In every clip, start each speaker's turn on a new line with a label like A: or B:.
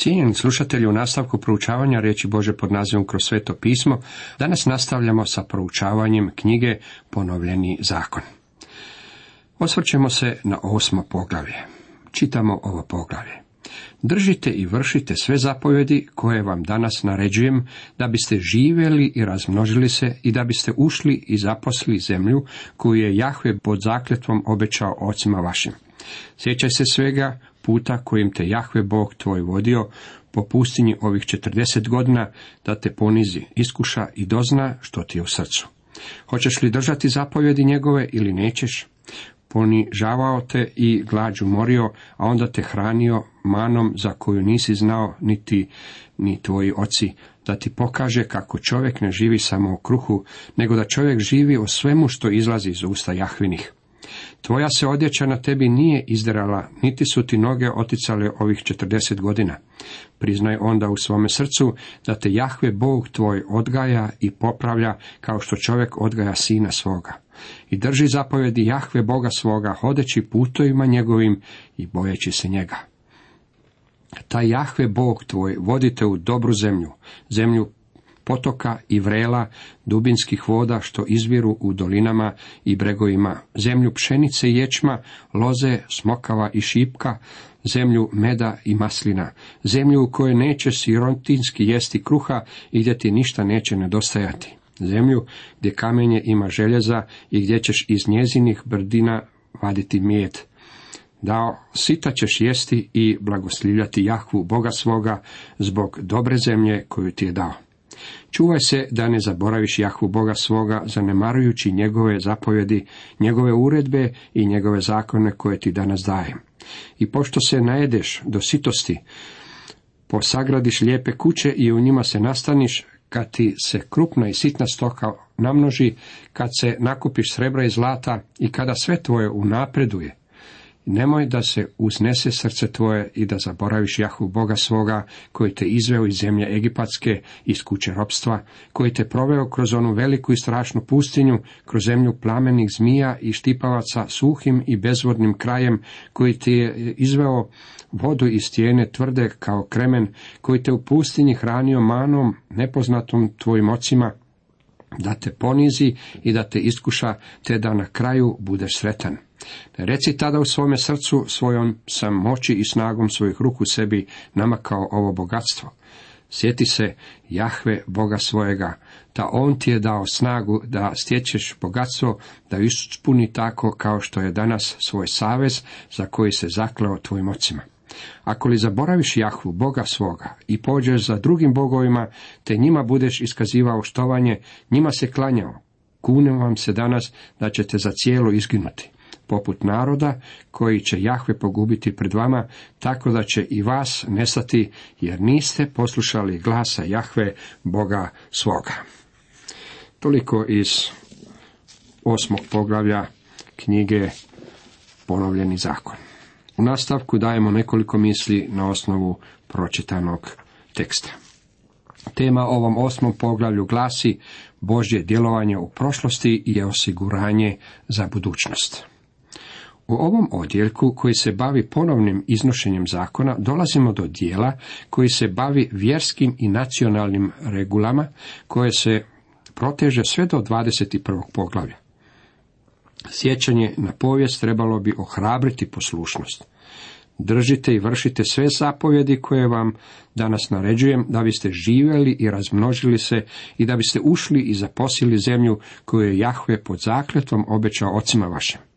A: Cijenjeni slušatelji, u nastavku proučavanja riječi Bože pod nazivom kroz sveto pismo, danas nastavljamo sa proučavanjem knjige Ponovljeni zakon. Osvrćemo se na osmo poglavlje. Čitamo ovo poglavlje. Držite i vršite sve zapovjedi koje vam danas naređujem, da biste živjeli i razmnožili se i da biste ušli i zaposli zemlju koju je Jahve pod zakljetvom obećao ocima vašim. Sjećaj se svega puta kojim te Jahve Bog tvoj vodio po pustinji ovih četrdeset godina, da te ponizi, iskuša i dozna što ti je u srcu. Hoćeš li držati zapovjedi njegove ili nećeš? Ponižavao te i glađu morio, a onda te hranio manom za koju nisi znao niti ni tvoji oci, da ti pokaže kako čovjek ne živi samo o kruhu, nego da čovjek živi o svemu što izlazi iz usta Jahvinih. Tvoja se odjeća na tebi nije izderala, niti su ti noge oticale ovih četrdeset godina. Priznaj onda u svome srcu da te Jahve Bog tvoj odgaja i popravlja kao što čovjek odgaja sina svoga. I drži zapovjedi Jahve Boga svoga, hodeći putovima njegovim i bojeći se njega. Taj Jahve Bog tvoj vodite u dobru zemlju, zemlju potoka i vrela, dubinskih voda što izviru u dolinama i bregovima, zemlju pšenice i ječma, loze, smokava i šipka, zemlju meda i maslina, zemlju u kojoj neće sirotinski jesti kruha i gdje ti ništa neće nedostajati, zemlju gdje kamenje ima željeza i gdje ćeš iz njezinih brdina vaditi mijed. Dao, sita ćeš jesti i blagoslivljati Jahvu, Boga svoga, zbog dobre zemlje koju ti je dao. Čuvaj se da ne zaboraviš Jahvu Boga svoga, zanemarujući njegove zapovjedi, njegove uredbe i njegove zakone koje ti danas dajem. I pošto se najedeš do sitosti, posagradiš lijepe kuće i u njima se nastaniš, kad ti se krupna i sitna stoka namnoži, kad se nakupiš srebra i zlata i kada sve tvoje unapreduje, Nemoj da se uznese srce tvoje i da zaboraviš Jahu Boga svoga, koji te izveo iz zemlje Egipatske, iz kuće ropstva, koji te proveo kroz onu veliku i strašnu pustinju, kroz zemlju plamenih zmija i štipavaca, suhim i bezvodnim krajem, koji ti je izveo vodu iz stijene tvrde kao kremen, koji te u pustinji hranio manom, nepoznatom tvojim ocima, da te ponizi i da te iskuša, te da na kraju budeš sretan. Reci tada u svome srcu svojom sam moći i snagom svojih ruku sebi namakao ovo bogatstvo. Sjeti se Jahve Boga svojega, da On ti je dao snagu da stječeš bogatstvo, da ispuni tako kao što je danas svoj savez za koji se zakleo tvojim ocima. Ako li zaboraviš Jahvu, Boga svoga, i pođeš za drugim bogovima, te njima budeš iskazivao štovanje, njima se klanjao, kunem vam se danas da ćete za cijelo izginuti poput naroda koji će Jahve pogubiti pred vama, tako da će i vas nestati, jer niste poslušali glasa Jahve, Boga svoga. Toliko iz osmog poglavlja knjige Ponovljeni zakon. U nastavku dajemo nekoliko misli na osnovu pročitanog teksta. Tema ovom osmom poglavlju glasi Božje djelovanje u prošlosti je osiguranje za budućnost. U ovom odjeljku koji se bavi ponovnim iznošenjem zakona dolazimo do dijela koji se bavi vjerskim i nacionalnim regulama koje se proteže sve do 21. poglavlja. Sjećanje na povijest trebalo bi ohrabriti poslušnost. Držite i vršite sve zapovjedi koje vam danas naređujem, da biste živjeli i razmnožili se i da biste ušli i zaposili zemlju koju je Jahve pod zakletvom obećao ocima vašim.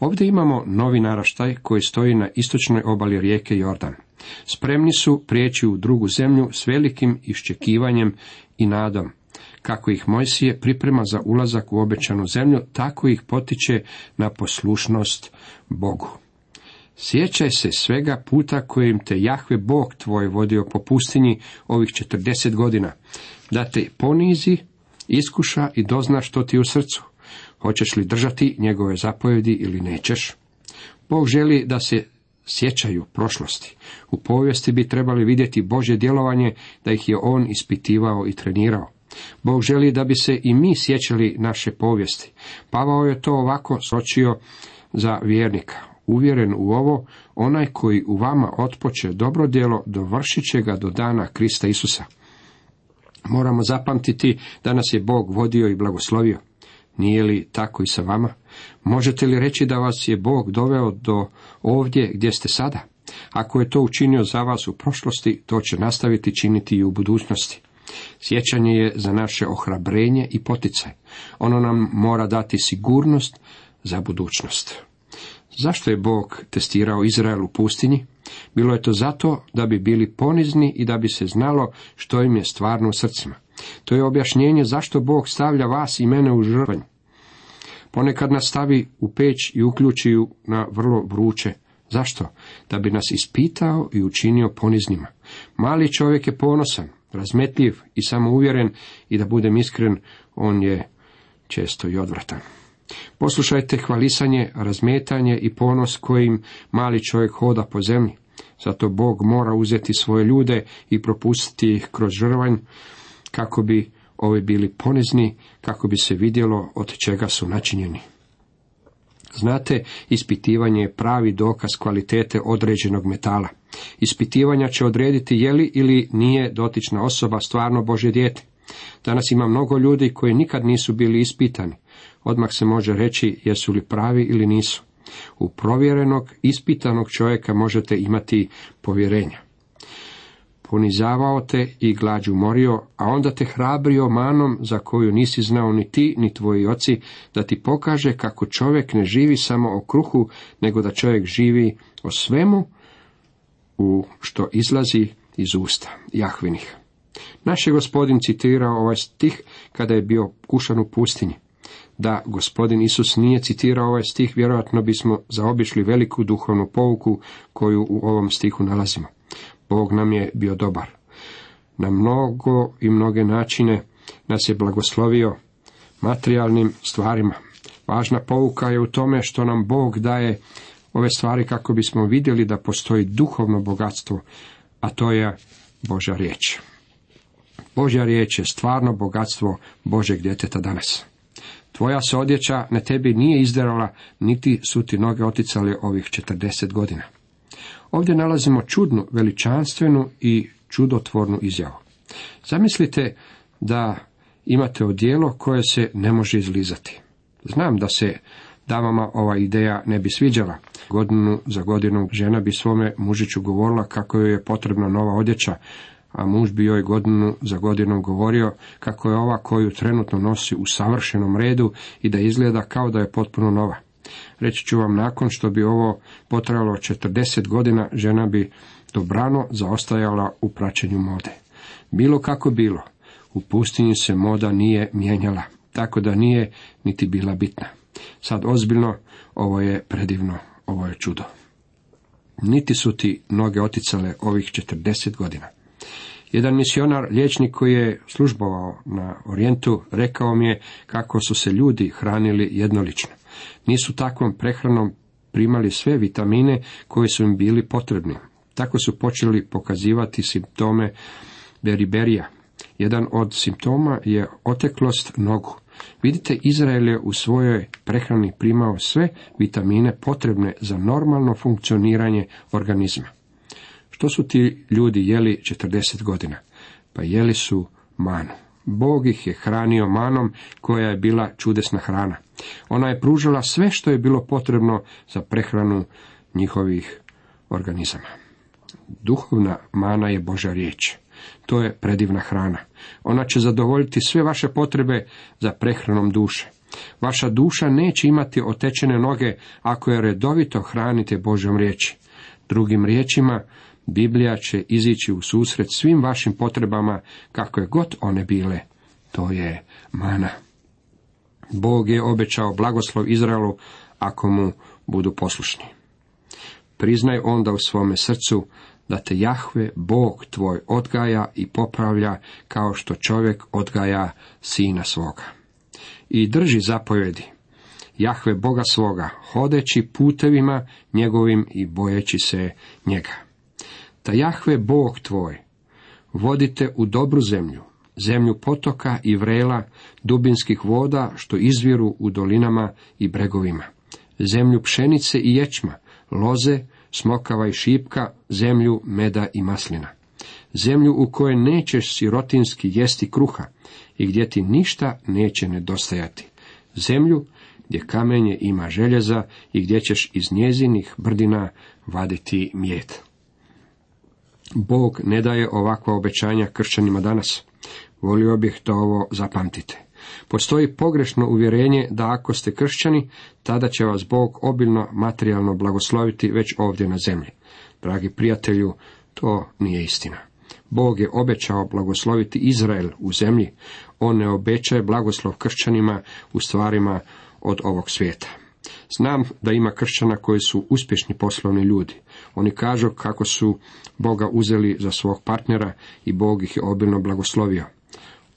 A: Ovdje imamo novi naraštaj koji stoji na istočnoj obali rijeke Jordan. Spremni su prijeći u drugu zemlju s velikim iščekivanjem i nadom. Kako ih Mojsije priprema za ulazak u obećanu zemlju, tako ih potiče na poslušnost Bogu. Sjećaj se svega puta kojim te Jahve Bog tvoj vodio po pustinji ovih četrdeset godina, da te ponizi, iskuša i dozna što ti u srcu, Hoćeš li držati njegove zapovjedi ili nećeš? Bog želi da se sjećaju prošlosti. U povijesti bi trebali vidjeti Božje djelovanje, da ih je On ispitivao i trenirao. Bog želi da bi se i mi sjećali naše povijesti. Pavao je to ovako sočio za vjernika. uvjeren u ovo, onaj koji u vama otpoče dobro djelo, dovršit će ga do dana Krista Isusa. Moramo zapamtiti da nas je Bog vodio i blagoslovio. Nije li tako i sa vama? Možete li reći da vas je Bog doveo do ovdje gdje ste sada? Ako je to učinio za vas u prošlosti, to će nastaviti činiti i u budućnosti. Sjećanje je za naše ohrabrenje i poticaj. Ono nam mora dati sigurnost za budućnost. Zašto je Bog testirao Izrael u pustinji? Bilo je to zato da bi bili ponizni i da bi se znalo što im je stvarno u srcima. To je objašnjenje zašto Bog stavlja vas i mene u žrvanj. Ponekad nas stavi u peć i uključi ju na vrlo vruće. Zašto? Da bi nas ispitao i učinio poniznima. Mali čovjek je ponosan, razmetljiv i samouvjeren i da budem iskren, on je često i odvratan. Poslušajte hvalisanje, razmetanje i ponos kojim mali čovjek hoda po zemlji. Zato Bog mora uzeti svoje ljude i propustiti ih kroz žrvanj, kako bi ovi bili ponizni, kako bi se vidjelo od čega su načinjeni. Znate, ispitivanje je pravi dokaz kvalitete određenog metala. Ispitivanja će odrediti je li ili nije dotična osoba stvarno Bože dijete. Danas ima mnogo ljudi koji nikad nisu bili ispitani. Odmah se može reći jesu li pravi ili nisu. U provjerenog, ispitanog čovjeka možete imati povjerenja. Ponizavao te i glađu morio, a onda te hrabrio manom za koju nisi znao ni ti, ni tvoji oci, da ti pokaže kako čovjek ne živi samo o kruhu, nego da čovjek živi o svemu u što izlazi iz usta Jahvinih. Naš je gospodin citirao ovaj stih kada je bio kušan u pustinji. Da gospodin Isus nije citirao ovaj stih, vjerojatno bismo zaobišli veliku duhovnu pouku koju u ovom stihu nalazimo. Bog nam je bio dobar. Na mnogo i mnoge načine nas je blagoslovio materijalnim stvarima. Važna pouka je u tome što nam Bog daje ove stvari kako bismo vidjeli da postoji duhovno bogatstvo, a to je Božja riječ. Božja riječ je stvarno bogatstvo Božeg djeteta danas. Tvoja se odjeća na tebi nije izderala, niti su ti noge oticale ovih četrdeset godina. Ovdje nalazimo čudnu, veličanstvenu i čudotvornu izjavu. Zamislite da imate odijelo koje se ne može izlizati. Znam da se damama ova ideja ne bi sviđala. Godinu za godinom žena bi svome mužiću govorila kako joj je potrebna nova odjeća, a muž bi joj godinu za godinom govorio kako je ova koju trenutno nosi u savršenom redu i da izgleda kao da je potpuno nova. Reći ću vam, nakon što bi ovo potrajalo 40 godina, žena bi dobrano zaostajala u praćenju mode. Bilo kako bilo, u pustinji se moda nije mijenjala, tako da nije niti bila bitna. Sad ozbiljno, ovo je predivno, ovo je čudo. Niti su ti noge oticale ovih 40 godina. Jedan misionar, liječnik koji je službovao na Orijentu, rekao mi je kako su se ljudi hranili jednolično. Nisu takvom prehranom primali sve vitamine koji su im bili potrebni. Tako su počeli pokazivati simptome beriberija. Jedan od simptoma je oteklost nogu. Vidite, Izrael je u svojoj prehrani primao sve vitamine potrebne za normalno funkcioniranje organizma. Što su ti ljudi jeli 40 godina? Pa jeli su manu. Bog ih je hranio manom koja je bila čudesna hrana. Ona je pružala sve što je bilo potrebno za prehranu njihovih organizama. Duhovna mana je Boža riječ. To je predivna hrana. Ona će zadovoljiti sve vaše potrebe za prehranom duše. Vaša duša neće imati otečene noge ako je redovito hranite Božom riječi. Drugim riječima, Biblija će izići u susret svim vašim potrebama, kako je god one bile. To je mana. Bog je obećao blagoslov Izraelu ako mu budu poslušni. Priznaj onda u svome srcu da te Jahve, Bog tvoj, odgaja i popravlja kao što čovjek odgaja sina svoga. I drži zapovjedi. Jahve Boga svoga, hodeći putevima njegovim i bojeći se njega. Da Jahve Bog tvoj, vodite u dobru zemlju, zemlju potoka i vrela, dubinskih voda što izviru u dolinama i bregovima, zemlju pšenice i ječma, loze, smokava i šipka, zemlju meda i maslina. Zemlju u kojoj nećeš sirotinski jesti kruha i gdje ti ništa neće nedostajati. Zemlju gdje kamenje ima željeza i gdje ćeš iz njezinih brdina vaditi mjed. Bog ne daje ovakva obećanja kršćanima danas. Volio bih da ovo zapamtite. Postoji pogrešno uvjerenje da ako ste kršćani, tada će vas Bog obilno materijalno blagosloviti već ovdje na zemlji. Dragi prijatelju, to nije istina. Bog je obećao blagosloviti Izrael u zemlji, on ne obećaje blagoslov kršćanima u stvarima od ovog svijeta. Znam da ima kršćana koji su uspješni poslovni ljudi. Oni kažu kako su Boga uzeli za svog partnera i Bog ih je obilno blagoslovio.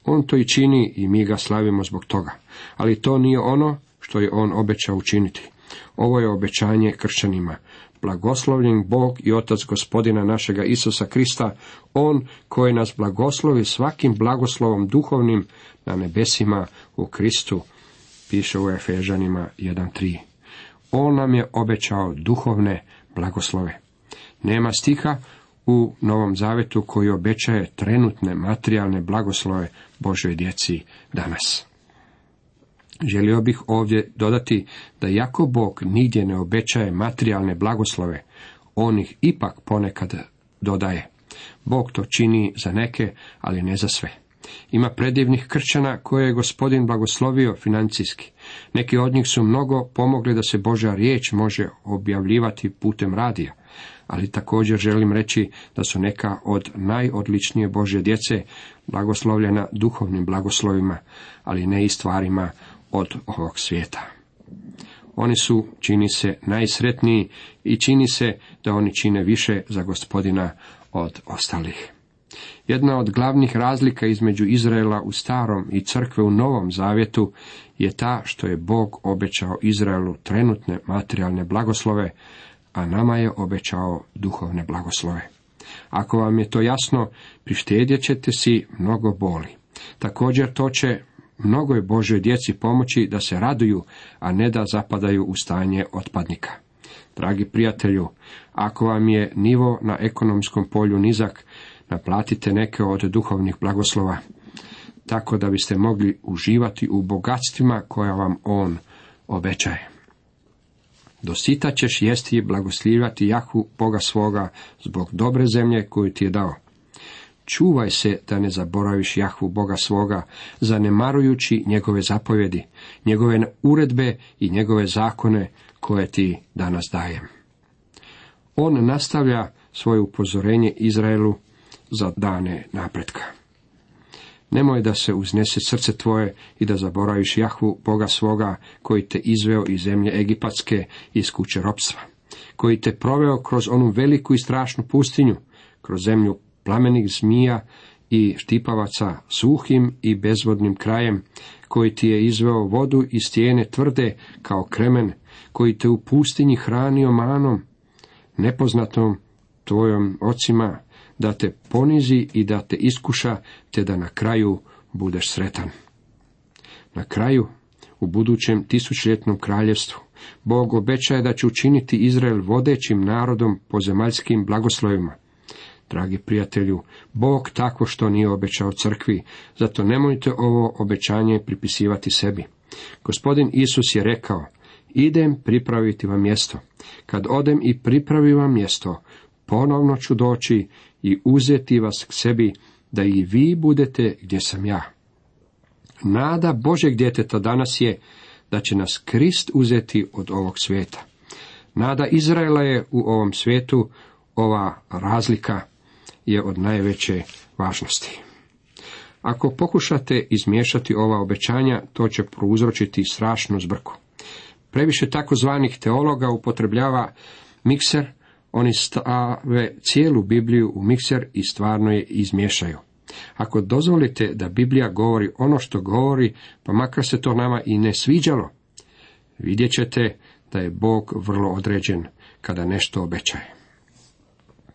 A: On to i čini i mi ga slavimo zbog toga. Ali to nije ono što je on obećao učiniti. Ovo je obećanje kršćanima. Blagoslovljen Bog i Otac gospodina našega Isusa Krista, On koji nas blagoslovi svakim blagoslovom duhovnim na nebesima u Kristu, piše u Efežanima 1.3. On nam je obećao duhovne blagoslove. Nema stiha u Novom Zavetu koji obećaje trenutne materijalne blagoslove Božoj djeci danas. Želio bih ovdje dodati da jako Bog nigdje ne obećaje materijalne blagoslove, on ih ipak ponekad dodaje. Bog to čini za neke, ali ne za sve. Ima predivnih kršćana koje je gospodin blagoslovio financijski. Neki od njih su mnogo pomogli da se Božja riječ može objavljivati putem radija ali također želim reći da su neka od najodličnije Božje djece blagoslovljena duhovnim blagoslovima, ali ne i stvarima od ovog svijeta. Oni su, čini se, najsretniji i čini se da oni čine više za gospodina od ostalih. Jedna od glavnih razlika između Izraela u starom i crkve u novom zavjetu je ta što je Bog obećao Izraelu trenutne materijalne blagoslove, a nama je obećao duhovne blagoslove. Ako vam je to jasno, prištedjet ćete si mnogo boli. Također to će mnogoj Božoj djeci pomoći da se raduju, a ne da zapadaju u stanje otpadnika. Dragi prijatelju, ako vam je nivo na ekonomskom polju nizak, naplatite neke od duhovnih blagoslova, tako da biste mogli uživati u bogatstvima koja vam on obećaje. Do sita ćeš jesti i blagoslivati Jahu Boga svoga zbog dobre zemlje koju ti je dao. Čuvaj se da ne zaboraviš Jahvu Boga svoga, zanemarujući njegove zapovjedi, njegove uredbe i njegove zakone koje ti danas dajem. On nastavlja svoje upozorenje Izraelu za dane napretka. Nemoj da se uznese srce tvoje i da zaboraviš Jahvu, Boga svoga, koji te izveo iz zemlje Egipatske, iz kuće ropstva, koji te proveo kroz onu veliku i strašnu pustinju, kroz zemlju plamenih zmija i štipavaca, suhim i bezvodnim krajem, koji ti je izveo vodu i stijene tvrde kao kremen, koji te u pustinji hranio manom, nepoznatom tvojom ocima, da te ponizi i da te iskuša, te da na kraju budeš sretan. Na kraju, u budućem tisućljetnom kraljevstvu, Bog obećaje da će učiniti Izrael vodećim narodom po zemaljskim blagoslovima. Dragi prijatelju, Bog tako što nije obećao crkvi, zato nemojte ovo obećanje pripisivati sebi. Gospodin Isus je rekao, idem pripraviti vam mjesto. Kad odem i pripravim vam mjesto, ponovno ću doći i uzeti vas k sebi, da i vi budete gdje sam ja. Nada Božeg djeteta danas je da će nas Krist uzeti od ovog svijeta. Nada Izraela je u ovom svijetu, ova razlika je od najveće važnosti. Ako pokušate izmiješati ova obećanja, to će prouzročiti strašnu zbrku. Previše takozvanih teologa upotrebljava mikser oni stave cijelu Bibliju u mikser i stvarno je izmješaju. Ako dozvolite da Biblija govori ono što govori, pa makar se to nama i ne sviđalo, vidjet ćete da je Bog vrlo određen kada nešto obećaje.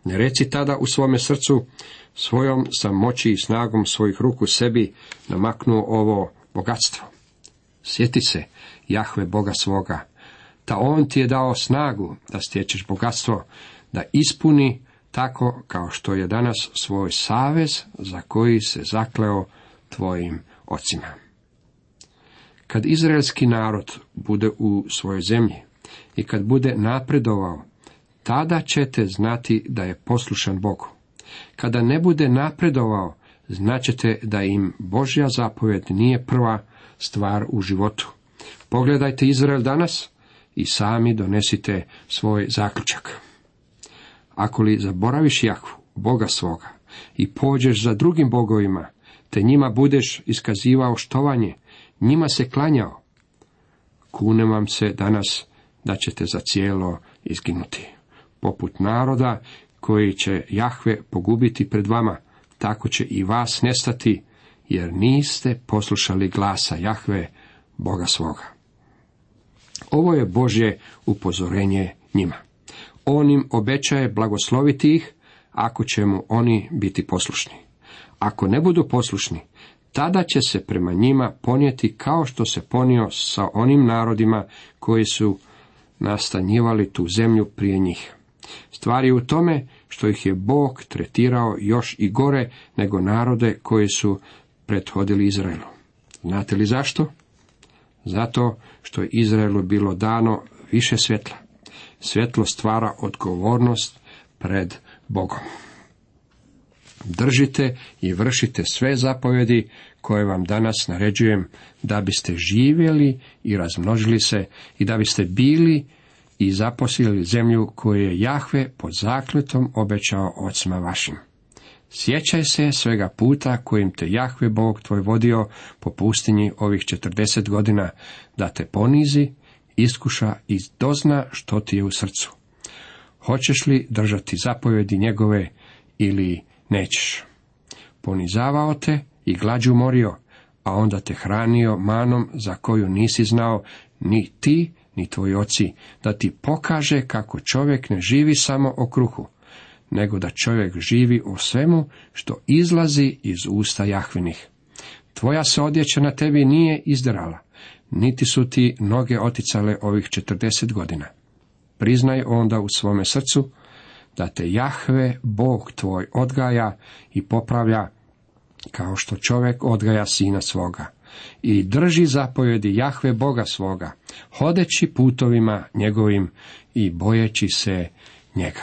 A: Ne reci tada u svome srcu, svojom sam moći i snagom svojih ruku sebi namaknuo ovo bogatstvo. Sjeti se Jahve Boga svoga, da on ti je dao snagu da stječeš bogatstvo, da ispuni tako kao što je danas svoj savez za koji se zakleo tvojim ocima. Kad izraelski narod bude u svojoj zemlji i kad bude napredovao, tada ćete znati da je poslušan Bogu. Kada ne bude napredovao, značete da im Božja zapovjed nije prva stvar u životu. Pogledajte Izrael danas i sami donesite svoj zaključak. Ako li zaboraviš Jahvu, Boga svoga, i pođeš za drugim bogovima, te njima budeš iskazivao štovanje, njima se klanjao, kunem vam se danas da ćete za cijelo izginuti. Poput naroda koji će Jahve pogubiti pred vama, tako će i vas nestati, jer niste poslušali glasa Jahve, Boga svoga. Ovo je Božje upozorenje njima. On im obećaje blagosloviti ih, ako će mu oni biti poslušni. Ako ne budu poslušni, tada će se prema njima ponijeti kao što se ponio sa onim narodima koji su nastanjivali tu zemlju prije njih. Stvar je u tome što ih je Bog tretirao još i gore nego narode koji su prethodili Izraelu. Znate li zašto? Zato što je Izraelu bilo dano više svjetla. Svjetlo stvara odgovornost pred Bogom. Držite i vršite sve zapovjedi koje vam danas naređujem, da biste živjeli i razmnožili se i da biste bili i zaposlili zemlju koju je Jahve pod zakletom obećao ocima vašim. Sjećaj se svega puta kojim te Jahve Bog tvoj vodio po pustinji ovih četrdeset godina, da te ponizi, iskuša i dozna što ti je u srcu. Hoćeš li držati zapovjedi njegove ili nećeš? Ponizavao te i glađu morio, a onda te hranio manom za koju nisi znao ni ti ni tvoji oci, da ti pokaže kako čovjek ne živi samo o kruhu, nego da čovjek živi o svemu što izlazi iz usta Jahvinih. Tvoja se odjeća na tebi nije izdrala, niti su ti noge oticale ovih četrdeset godina. Priznaj onda u svome srcu da te Jahve, Bog tvoj, odgaja i popravlja kao što čovjek odgaja sina svoga i drži zapovjedi Jahve Boga svoga, hodeći putovima njegovim i bojeći se njega.